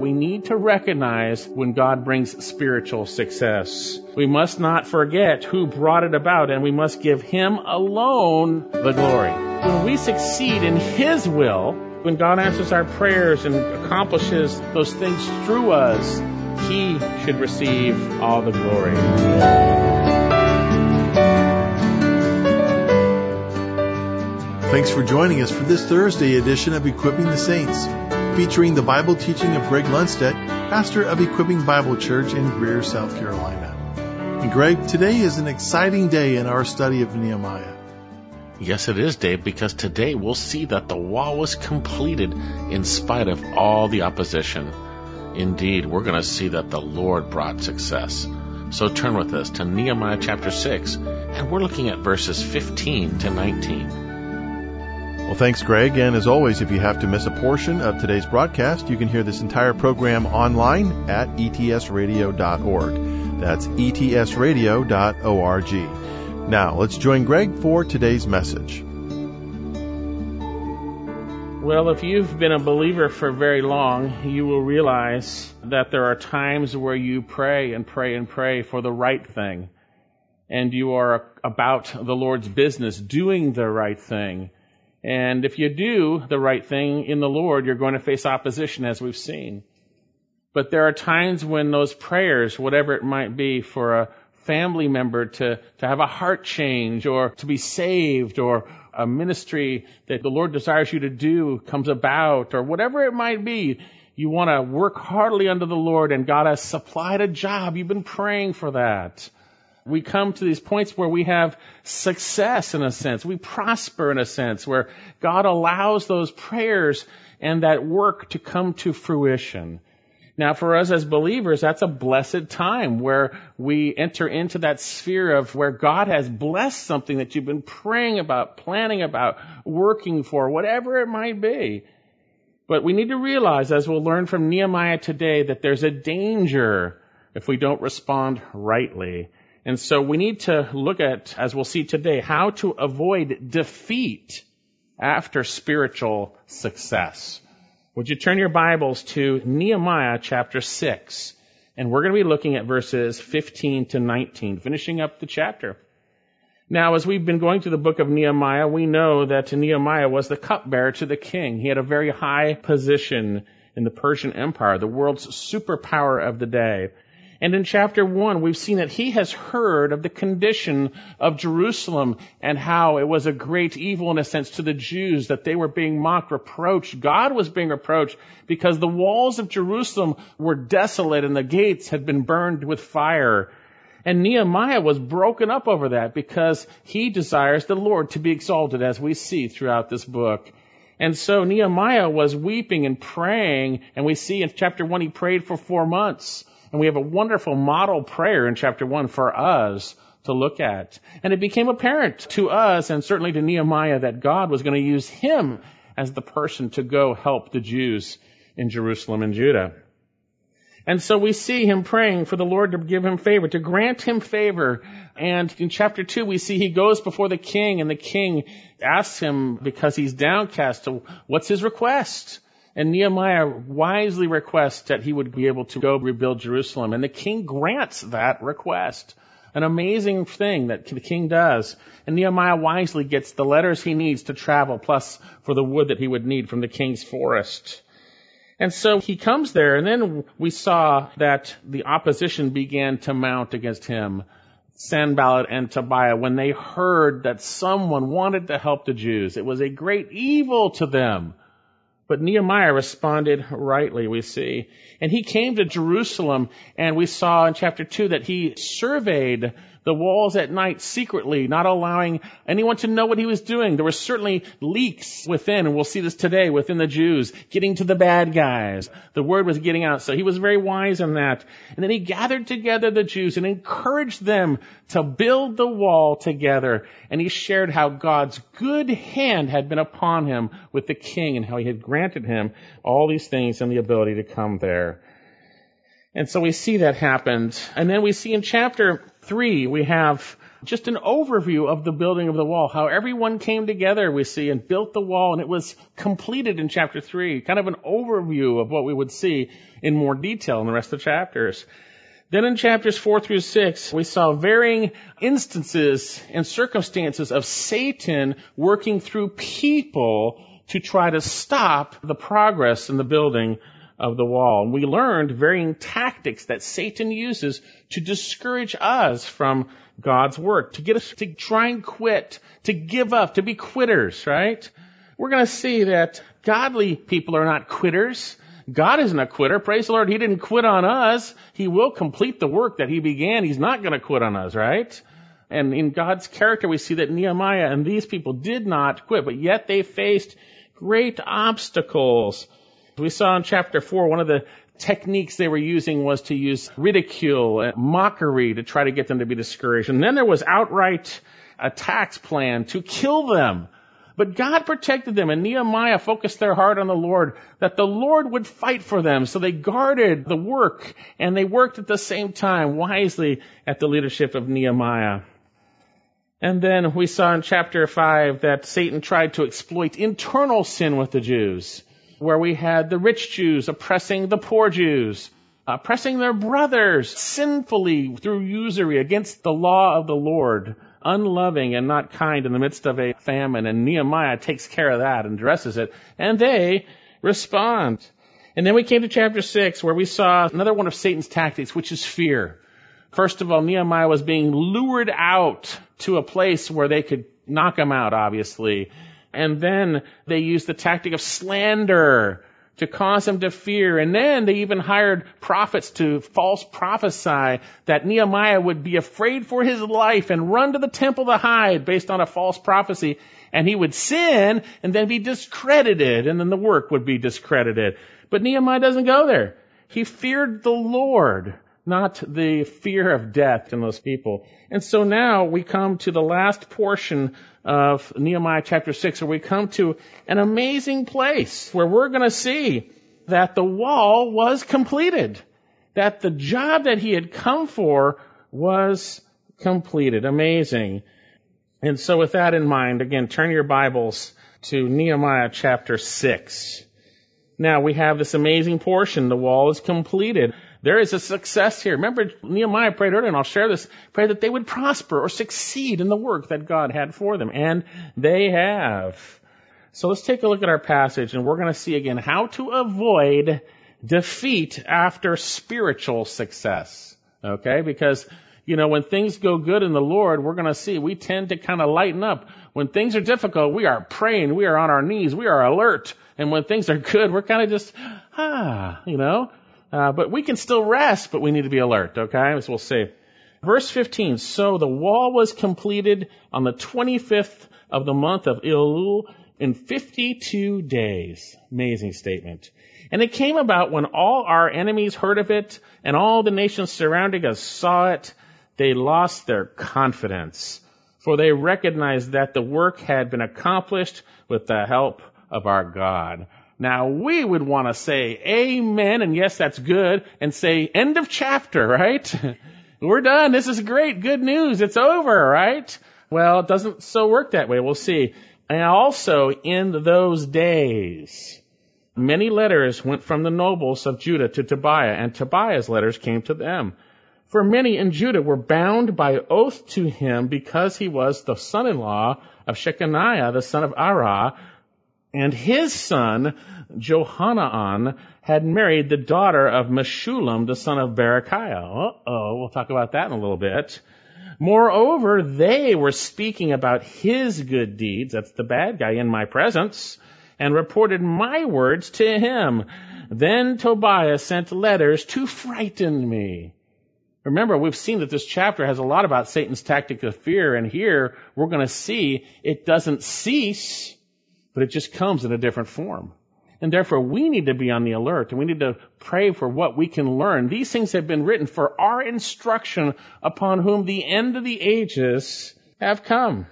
We need to recognize when God brings spiritual success. We must not forget who brought it about and we must give Him alone the glory. When we succeed in His will, when God answers our prayers and accomplishes those things through us, He should receive all the glory. Thanks for joining us for this Thursday edition of Equipping the Saints featuring the Bible teaching of Greg Lundstedt, pastor of Equipping Bible Church in Greer, South Carolina. And Greg, today is an exciting day in our study of Nehemiah. Yes, it is, Dave, because today we'll see that the wall was completed in spite of all the opposition. Indeed, we're going to see that the Lord brought success. So turn with us to Nehemiah chapter 6, and we're looking at verses 15 to 19. Well, thanks, Greg. And as always, if you have to miss a portion of today's broadcast, you can hear this entire program online at etsradio.org. That's etsradio.org. Now, let's join Greg for today's message. Well, if you've been a believer for very long, you will realize that there are times where you pray and pray and pray for the right thing. And you are about the Lord's business, doing the right thing. And if you do the right thing in the Lord, you're going to face opposition as we've seen. But there are times when those prayers, whatever it might be for a family member to, to have a heart change or to be saved or a ministry that the Lord desires you to do comes about or whatever it might be, you want to work heartily under the Lord and God has supplied a job. You've been praying for that we come to these points where we have success in a sense. We prosper in a sense where God allows those prayers and that work to come to fruition. Now for us as believers, that's a blessed time where we enter into that sphere of where God has blessed something that you've been praying about, planning about, working for, whatever it might be. But we need to realize, as we'll learn from Nehemiah today, that there's a danger if we don't respond rightly. And so we need to look at, as we'll see today, how to avoid defeat after spiritual success. Would you turn your Bibles to Nehemiah chapter 6? And we're going to be looking at verses 15 to 19, finishing up the chapter. Now, as we've been going through the book of Nehemiah, we know that Nehemiah was the cupbearer to the king. He had a very high position in the Persian Empire, the world's superpower of the day. And in chapter one, we've seen that he has heard of the condition of Jerusalem and how it was a great evil in a sense to the Jews that they were being mocked, reproached. God was being reproached because the walls of Jerusalem were desolate and the gates had been burned with fire. And Nehemiah was broken up over that because he desires the Lord to be exalted as we see throughout this book. And so Nehemiah was weeping and praying, and we see in chapter one he prayed for four months. And we have a wonderful model prayer in chapter one for us to look at. And it became apparent to us and certainly to Nehemiah that God was going to use him as the person to go help the Jews in Jerusalem and Judah. And so we see him praying for the Lord to give him favor, to grant him favor. And in chapter two, we see he goes before the king and the king asks him because he's downcast, what's his request? And Nehemiah wisely requests that he would be able to go rebuild Jerusalem. And the king grants that request. An amazing thing that the king does. And Nehemiah wisely gets the letters he needs to travel, plus for the wood that he would need from the king's forest. And so he comes there, and then we saw that the opposition began to mount against him. Sanballat and Tobiah, when they heard that someone wanted to help the Jews, it was a great evil to them. But Nehemiah responded rightly, we see. And he came to Jerusalem, and we saw in chapter 2 that he surveyed the walls at night secretly, not allowing anyone to know what he was doing. There were certainly leaks within, and we'll see this today within the Jews, getting to the bad guys. The word was getting out, so he was very wise in that. And then he gathered together the Jews and encouraged them to build the wall together. And he shared how God's good hand had been upon him with the king and how he had granted him all these things and the ability to come there. And so we see that happened. And then we see in chapter three, we have just an overview of the building of the wall, how everyone came together, we see, and built the wall, and it was completed in chapter 3. Kind of an overview of what we would see in more detail in the rest of the chapters. Then in chapters 4 through 6, we saw varying instances and circumstances of Satan working through people to try to stop the progress in the building of the wall. And we learned varying tactics that Satan uses to discourage us from God's work, to get us to try and quit, to give up, to be quitters, right? We're going to see that godly people are not quitters. God isn't a quitter. Praise the Lord. He didn't quit on us. He will complete the work that He began. He's not going to quit on us, right? And in God's character, we see that Nehemiah and these people did not quit, but yet they faced great obstacles we saw in chapter 4, one of the techniques they were using was to use ridicule and mockery to try to get them to be discouraged. And then there was outright attacks planned to kill them. But God protected them and Nehemiah focused their heart on the Lord, that the Lord would fight for them. So they guarded the work and they worked at the same time wisely at the leadership of Nehemiah. And then we saw in chapter 5 that Satan tried to exploit internal sin with the Jews where we had the rich Jews oppressing the poor Jews, oppressing their brothers sinfully through usury against the law of the Lord, unloving and not kind in the midst of a famine. And Nehemiah takes care of that and addresses it, and they respond. And then we came to chapter 6 where we saw another one of Satan's tactics, which is fear. First of all, Nehemiah was being lured out to a place where they could knock him out, obviously. And then they used the tactic of slander to cause him to fear. And then they even hired prophets to false prophesy that Nehemiah would be afraid for his life and run to the temple to hide based on a false prophecy. And he would sin and then be discredited and then the work would be discredited. But Nehemiah doesn't go there. He feared the Lord, not the fear of death in those people. And so now we come to the last portion of Nehemiah chapter 6 where we come to an amazing place where we're going to see that the wall was completed. That the job that he had come for was completed. Amazing. And so with that in mind, again, turn your Bibles to Nehemiah chapter 6. Now we have this amazing portion. The wall is completed. There is a success here. Remember, Nehemiah prayed earlier, and I'll share this, pray that they would prosper or succeed in the work that God had for them. And they have. So let's take a look at our passage, and we're going to see again how to avoid defeat after spiritual success. Okay? Because, you know, when things go good in the Lord, we're going to see we tend to kind of lighten up. When things are difficult, we are praying, we are on our knees, we are alert. And when things are good, we're kind of just, ah, you know, uh, but we can still rest, but we need to be alert, okay? As we'll see. Verse 15. So the wall was completed on the 25th of the month of Elul in 52 days. Amazing statement. And it came about when all our enemies heard of it and all the nations surrounding us saw it, they lost their confidence. For they recognized that the work had been accomplished with the help of our God. Now we would want to say amen, and yes, that's good, and say end of chapter, right? We're done. This is great. Good news. It's over, right? Well, it doesn't so work that way. We'll see. And also in those days, many letters went from the nobles of Judah to Tobiah, and Tobiah's letters came to them. For many in Judah were bound by oath to him because he was the son-in-law of Shechaniah, the son of Arah, and his son, Johanan, had married the daughter of Meshullam, the son of Berechiah. Uh-oh, we'll talk about that in a little bit. Moreover, they were speaking about his good deeds, that's the bad guy, in my presence, and reported my words to him. Then Tobiah sent letters to frighten me. Remember, we've seen that this chapter has a lot about Satan's tactic of fear, and here we're going to see it doesn't cease but it just comes in a different form. And therefore, we need to be on the alert and we need to pray for what we can learn. These things have been written for our instruction upon whom the end of the ages have come.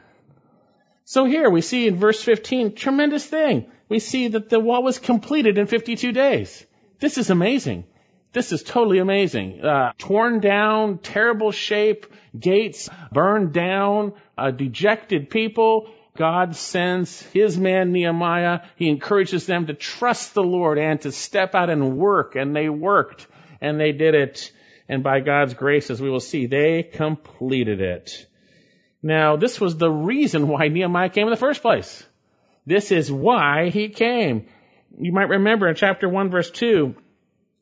So here we see in verse 15, tremendous thing. We see that the wall was completed in 52 days. This is amazing. This is totally amazing. Uh, torn down, terrible shape, gates burned down, uh, dejected people. God sends his man Nehemiah. He encourages them to trust the Lord and to step out and work. And they worked and they did it. And by God's grace, as we will see, they completed it. Now, this was the reason why Nehemiah came in the first place. This is why he came. You might remember in chapter 1 verse 2,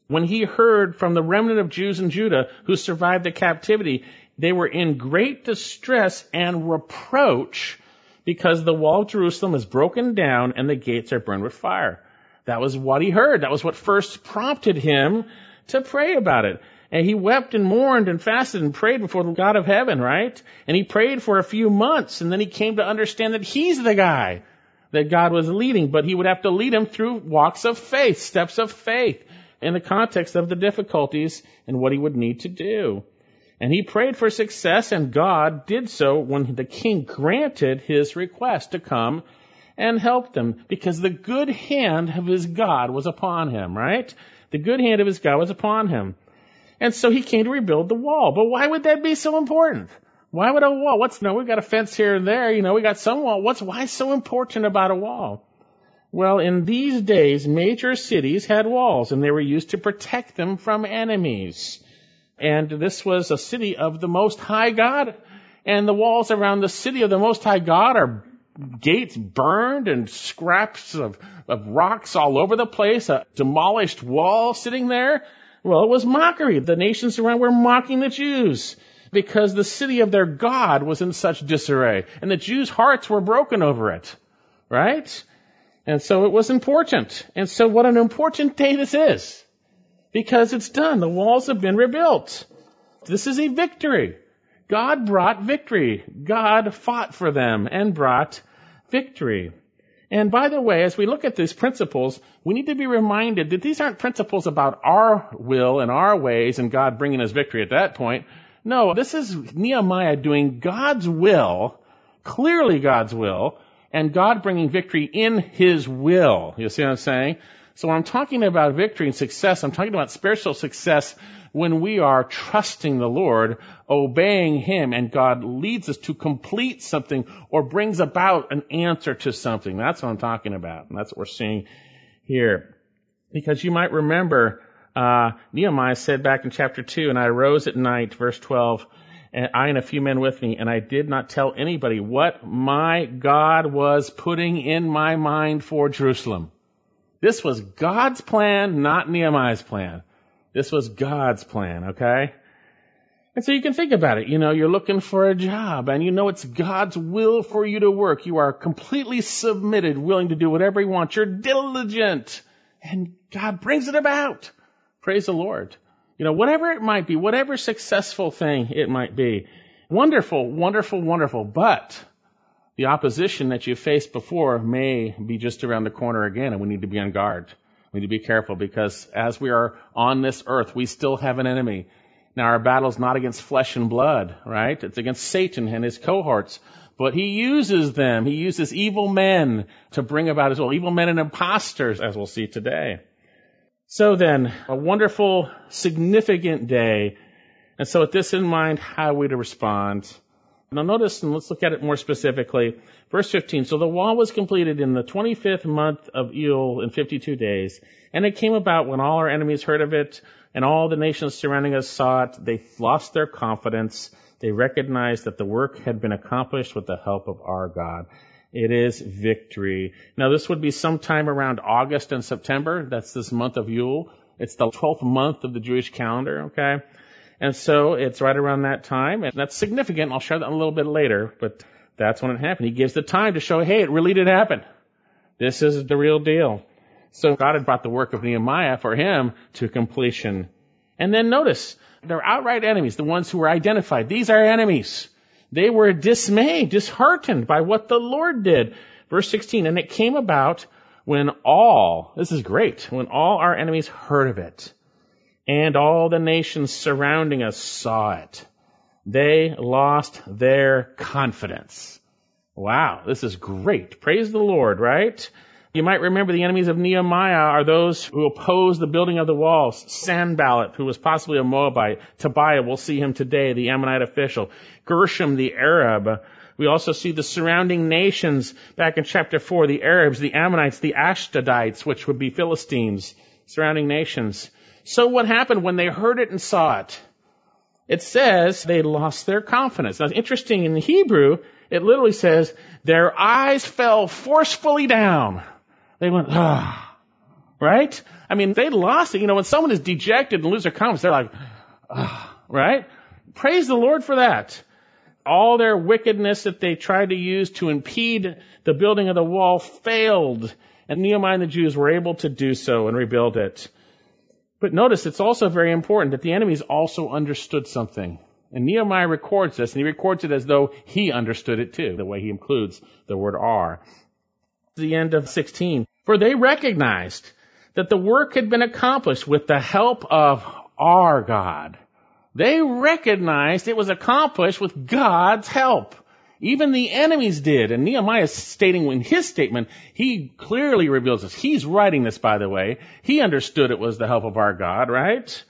when he heard from the remnant of Jews in Judah who survived the captivity, they were in great distress and reproach because the wall of Jerusalem is broken down and the gates are burned with fire. That was what he heard. That was what first prompted him to pray about it. And he wept and mourned and fasted and prayed before the God of heaven, right? And he prayed for a few months and then he came to understand that he's the guy that God was leading, but he would have to lead him through walks of faith, steps of faith in the context of the difficulties and what he would need to do. And he prayed for success and God did so when the king granted his request to come and help them because the good hand of his God was upon him, right? The good hand of his God was upon him. And so he came to rebuild the wall. But why would that be so important? Why would a wall? What's no? We've got a fence here and there. You know, we got some wall. What's why so important about a wall? Well, in these days, major cities had walls, and they were used to protect them from enemies. And this was a city of the Most High God, and the walls around the city of the Most High God are gates burned and scraps of, of rocks all over the place, a demolished wall sitting there. Well, it was mockery. The nations around were mocking the Jews because the city of their God was in such disarray and the Jews' hearts were broken over it. Right? And so it was important. And so what an important day this is. Because it's done. The walls have been rebuilt. This is a victory. God brought victory. God fought for them and brought victory. And by the way, as we look at these principles, we need to be reminded that these aren't principles about our will and our ways and God bringing us victory at that point. No, this is Nehemiah doing God's will, clearly God's will, and God bringing victory in His will. You see what I'm saying? So when I'm talking about victory and success, I'm talking about spiritual success when we are trusting the Lord, obeying Him, and God leads us to complete something or brings about an answer to something. That's what I'm talking about. And that's what we're seeing here. Because you might remember, uh, Nehemiah said back in chapter 2, and I arose at night, verse 12, and I and a few men with me, and I did not tell anybody what my God was putting in my mind for Jerusalem. This was God's plan, not Nehemiah's plan. This was God's plan, okay? And so you can think about it. You know, you're looking for a job and you know it's God's will for you to work. You are completely submitted, willing to do whatever He wants. You're diligent and God brings it about. Praise the Lord. You know, whatever it might be, whatever successful thing it might be. Wonderful, wonderful, wonderful. But the opposition that you faced before may be just around the corner again and we need to be on guard. We need to be careful because as we are on this earth, we still have an enemy. Now our battle is not against flesh and blood, right? It's against Satan and his cohorts. But he uses them. He uses evil men to bring about his will. Evil men and imposters, as we'll see today. So then, a wonderful, significant day. And so with this in mind, how are we to respond? Now notice, and let's look at it more specifically. Verse 15. So the wall was completed in the 25th month of Elul in 52 days. And it came about when all our enemies heard of it and all the nations surrounding us saw it, they lost their confidence. They recognized that the work had been accomplished with the help of our God. It is victory. Now this would be sometime around August and September. That's this month of Elul. It's the 12th month of the Jewish calendar, okay? And so it's right around that time, and that's significant. I'll share that a little bit later, but that's when it happened. He gives the time to show, hey, it really did happen. This is the real deal. So God had brought the work of Nehemiah for him to completion. And then notice, they're outright enemies, the ones who were identified. These are enemies. They were dismayed, disheartened by what the Lord did. Verse 16, and it came about when all, this is great, when all our enemies heard of it and all the nations surrounding us saw it. They lost their confidence. Wow, this is great. Praise the Lord, right? You might remember the enemies of Nehemiah are those who oppose the building of the walls. Sanballat, who was possibly a Moabite. Tobiah, we'll see him today, the Ammonite official. Geshem, the Arab. We also see the surrounding nations back in chapter 4, the Arabs, the Ammonites, the Ashdodites, which would be Philistines, surrounding nations. So what happened when they heard it and saw it? It says they lost their confidence. Now, interesting in Hebrew, it literally says their eyes fell forcefully down. They went, ah, right? I mean, they lost it. You know, when someone is dejected and lose their confidence, they're like, ah, right? Praise the Lord for that. All their wickedness that they tried to use to impede the building of the wall failed, and Nehemiah and the Jews were able to do so and rebuild it. But notice it's also very important that the enemies also understood something. And Nehemiah records this, and he records it as though he understood it too, the way he includes the word are the end of 16. For they recognized that the work had been accomplished with the help of our God. They recognized it was accomplished with God's help. Even the enemies did. And Nehemiah is stating in his statement, he clearly reveals this. He's writing this, by the way. He understood it was the help of our God, right?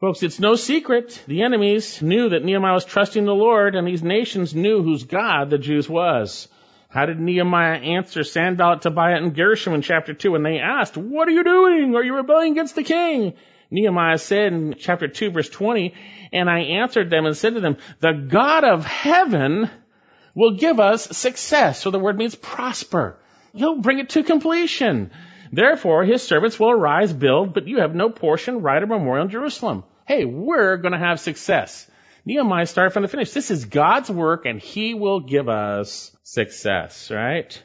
Folks, it's no secret. The enemies knew that Nehemiah was trusting the Lord, and these nations knew whose God the Jews was. How did Nehemiah answer Sanballat, Tobiah, and Geshem in chapter 2 when they asked, What are you doing? Are you rebelling against the king? Nehemiah said in chapter 2 verse 20, And I answered them and said to them, The God of heaven will give us success. So the word means prosper. He'll bring it to completion. Therefore, his servants will arise, build, but you have no portion, right, or memorial in Jerusalem. Hey, we're going to have success. Nehemiah started from the finish. This is God's work and he will give us success, right?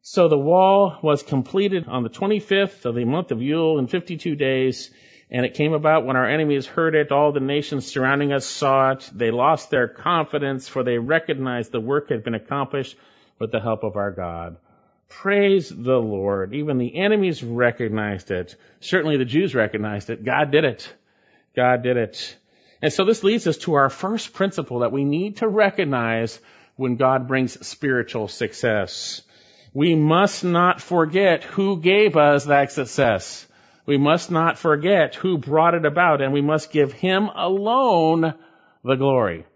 So the wall was completed on the 25th of the month of Elul in 52 days. And it came about when our enemies heard it, all the nations surrounding us saw it. They lost their confidence for they recognized the work had been accomplished with the help of our God. Praise the Lord. Even the enemies recognized it. Certainly the Jews recognized it. God did it. God did it. And so this leads us to our first principle that we need to recognize when God brings spiritual success. We must not forget who gave us that success. We must not forget who brought it about and we must give Him alone the glory.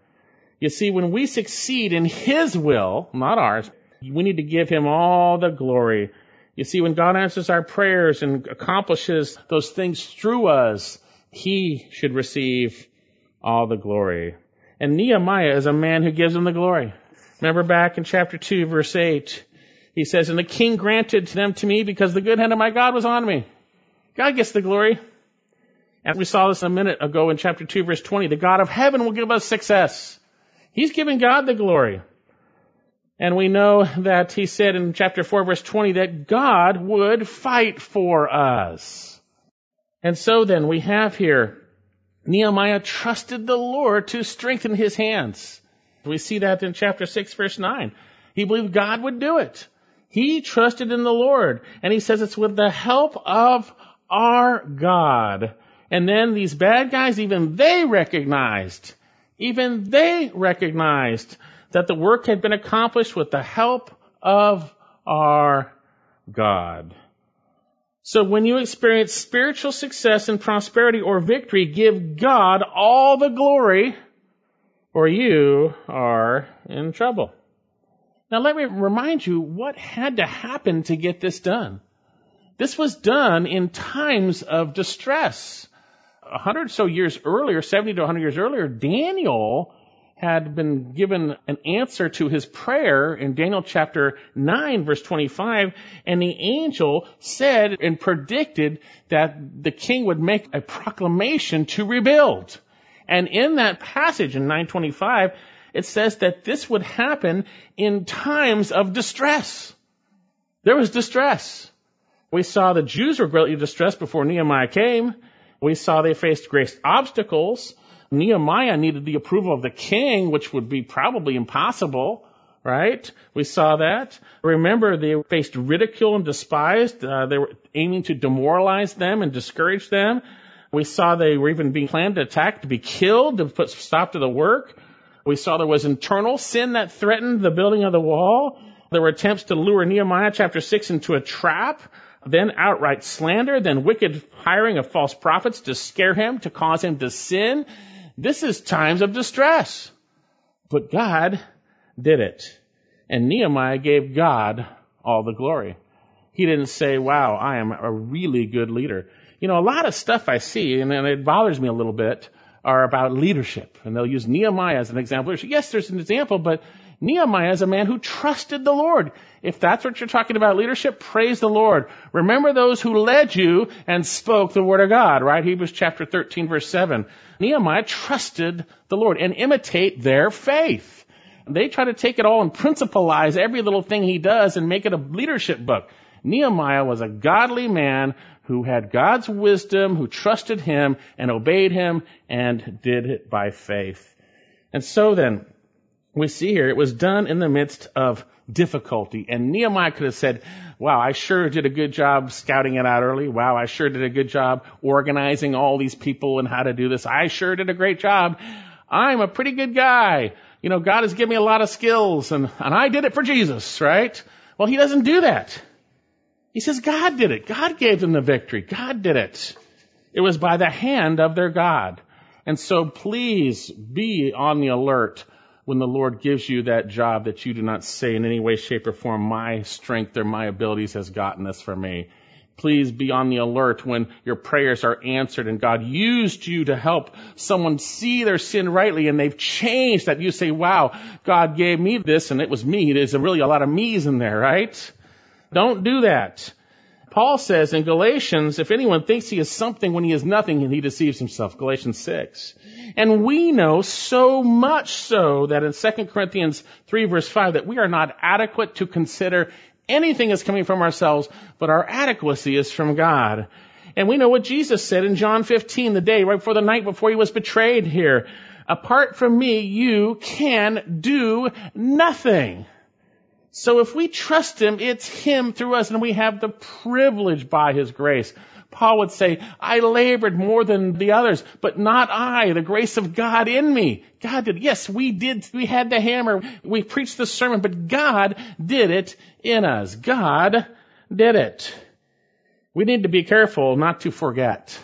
You see, when we succeed in His will, not ours, we need to give Him all the glory. You see, when God answers our prayers and accomplishes those things through us, He should receive all the glory. And Nehemiah is a man who gives him the glory. Remember back in chapter 2, verse 8, he says, And the king granted them to me because the good hand of my God was on me. God gets the glory. And we saw this a minute ago in chapter 2, verse 20. The God of heaven will give us success. He's giving God the glory. And we know that he said in chapter 4, verse 20, that God would fight for us. And so then we have here Nehemiah trusted the Lord to strengthen his hands. We see that in chapter 6 verse 9. He believed God would do it. He trusted in the Lord. And he says it's with the help of our God. And then these bad guys, even they recognized, even they recognized that the work had been accomplished with the help of our God. So when you experience spiritual success and prosperity or victory, give God all the glory or you are in trouble. Now let me remind you what had to happen to get this done. This was done in times of distress. A hundred so years earlier, 70 to 100 years earlier, Daniel had been given an answer to his prayer in Daniel chapter 9 verse 25 and the angel said and predicted that the king would make a proclamation to rebuild. And in that passage in 925 it says that this would happen in times of distress. There was distress. We saw the Jews were greatly distressed before Nehemiah came. We saw they faced great obstacles. Nehemiah needed the approval of the king, which would be probably impossible, right? We saw that. Remember, they faced ridicule and despised. Uh, they were aiming to demoralize them and discourage them. We saw they were even being planned to attack, to be killed, to put stop to the work. We saw there was internal sin that threatened the building of the wall. There were attempts to lure Nehemiah chapter 6 into a trap, then outright slander, then wicked hiring of false prophets to scare him, to cause him to sin. This is times of distress. But God did it. And Nehemiah gave God all the glory. He didn't say, wow, I am a really good leader. You know, a lot of stuff I see, and, and it bothers me a little bit, are about leadership. And they'll use Nehemiah as an example. Yes, there's an example, but Nehemiah is a man who trusted the Lord. If that's what you're talking about leadership, praise the Lord. Remember those who led you and spoke the word of God, right? Hebrews chapter 13 verse 7. Nehemiah trusted the Lord and imitate their faith. They try to take it all and principalize every little thing he does and make it a leadership book. Nehemiah was a godly man who had God's wisdom, who trusted him and obeyed him and did it by faith. And so then, we see here it was done in the midst of difficulty. And Nehemiah could have said, wow, I sure did a good job scouting it out early. Wow, I sure did a good job organizing all these people and how to do this. I sure did a great job. I'm a pretty good guy. You know, God has given me a lot of skills and, and I did it for Jesus, right? Well, he doesn't do that. He says God did it. God gave them the victory. God did it. It was by the hand of their God. And so please be on the alert when the Lord gives you that job that you do not say in any way, shape, or form, my strength or my abilities has gotten this for me. Please be on the alert when your prayers are answered and God used you to help someone see their sin rightly and they've changed that. You say, wow, God gave me this and it was me. There's really a lot of me's in there, right? Don't do that. Paul says in Galatians, if anyone thinks he is something when he is nothing, he deceives himself. Galatians 6. And we know so much so that in 2 Corinthians 3 verse 5 that we are not adequate to consider anything as coming from ourselves, but our adequacy is from God. And we know what Jesus said in John 15, the day right before the night before he was betrayed here. Apart from me, you can do nothing. So if we trust Him, it's Him through us and we have the privilege by His grace. Paul would say, I labored more than the others, but not I, the grace of God in me. God did. Yes, we did. We had the hammer. We preached the sermon, but God did it in us. God did it. We need to be careful not to forget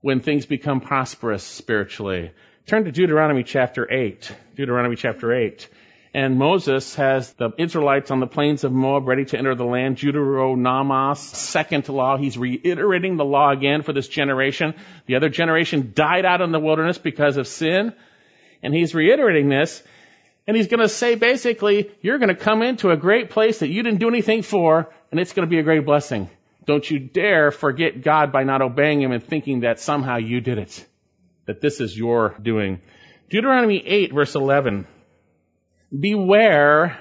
when things become prosperous spiritually. Turn to Deuteronomy chapter 8. Deuteronomy chapter 8. And Moses has the Israelites on the plains of Moab ready to enter the land. Deuteronomos, second law. He's reiterating the law again for this generation. The other generation died out in the wilderness because of sin. And he's reiterating this. And he's going to say basically, you're going to come into a great place that you didn't do anything for, and it's going to be a great blessing. Don't you dare forget God by not obeying Him and thinking that somehow you did it. That this is your doing. Deuteronomy 8 verse 11. Beware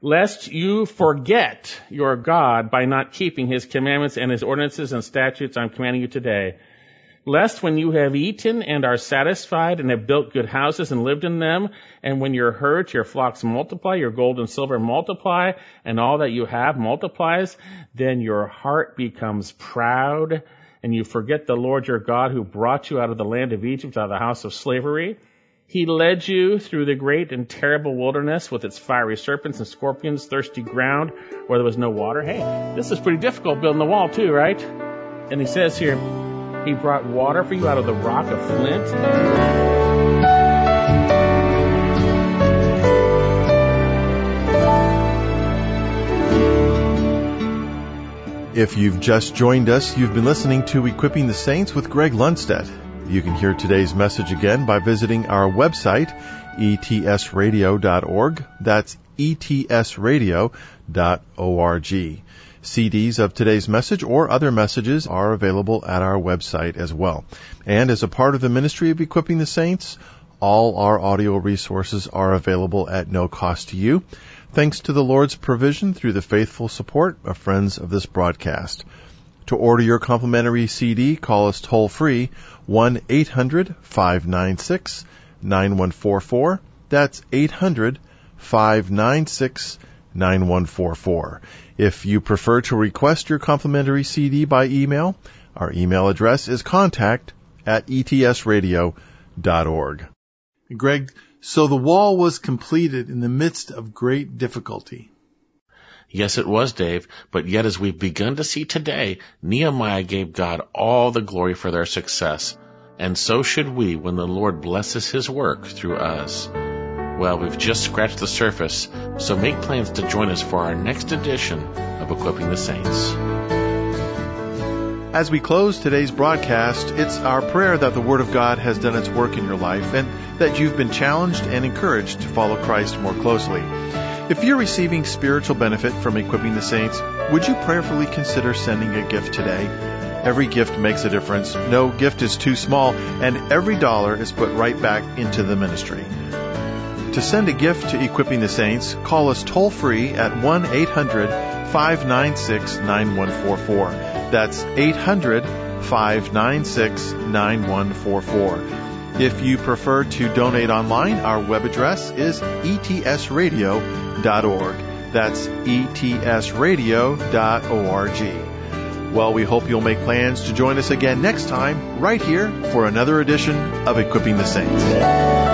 lest you forget your God by not keeping his commandments and his ordinances and statutes I'm commanding you today. Lest when you have eaten and are satisfied and have built good houses and lived in them, and when your herds, your flocks multiply, your gold and silver multiply, and all that you have multiplies, then your heart becomes proud, and you forget the Lord your God who brought you out of the land of Egypt, out of the house of slavery. He led you through the great and terrible wilderness with its fiery serpents and scorpions, thirsty ground where there was no water. Hey, this is pretty difficult building the wall too, right? And he says here, he brought water for you out of the rock of flint. If you've just joined us, you've been listening to Equipping the Saints with Greg Lundstedt. You can hear today's message again by visiting our website, etsradio.org. That's etsradio.org. CDs of today's message or other messages are available at our website as well. And as a part of the ministry of equipping the saints, all our audio resources are available at no cost to you, thanks to the Lord's provision through the faithful support of friends of this broadcast. To order your complimentary CD, call us toll free 1 800 596 9144. That's 800 596 9144. If you prefer to request your complimentary CD by email, our email address is contact at etsradio.org. Greg, so the wall was completed in the midst of great difficulty. Yes, it was, Dave, but yet as we've begun to see today, Nehemiah gave God all the glory for their success. And so should we when the Lord blesses His work through us. Well, we've just scratched the surface, so make plans to join us for our next edition of Equipping the Saints. As we close today's broadcast, it's our prayer that the Word of God has done its work in your life and that you've been challenged and encouraged to follow Christ more closely. If you're receiving spiritual benefit from equipping the saints, would you prayerfully consider sending a gift today? Every gift makes a difference. No gift is too small, and every dollar is put right back into the ministry. To send a gift to Equipping the Saints, call us toll free at 1 800 596 9144. That's 800 596 9144. If you prefer to donate online, our web address is etsradio.org. That's etsradio.org. Well, we hope you'll make plans to join us again next time, right here, for another edition of Equipping the Saints.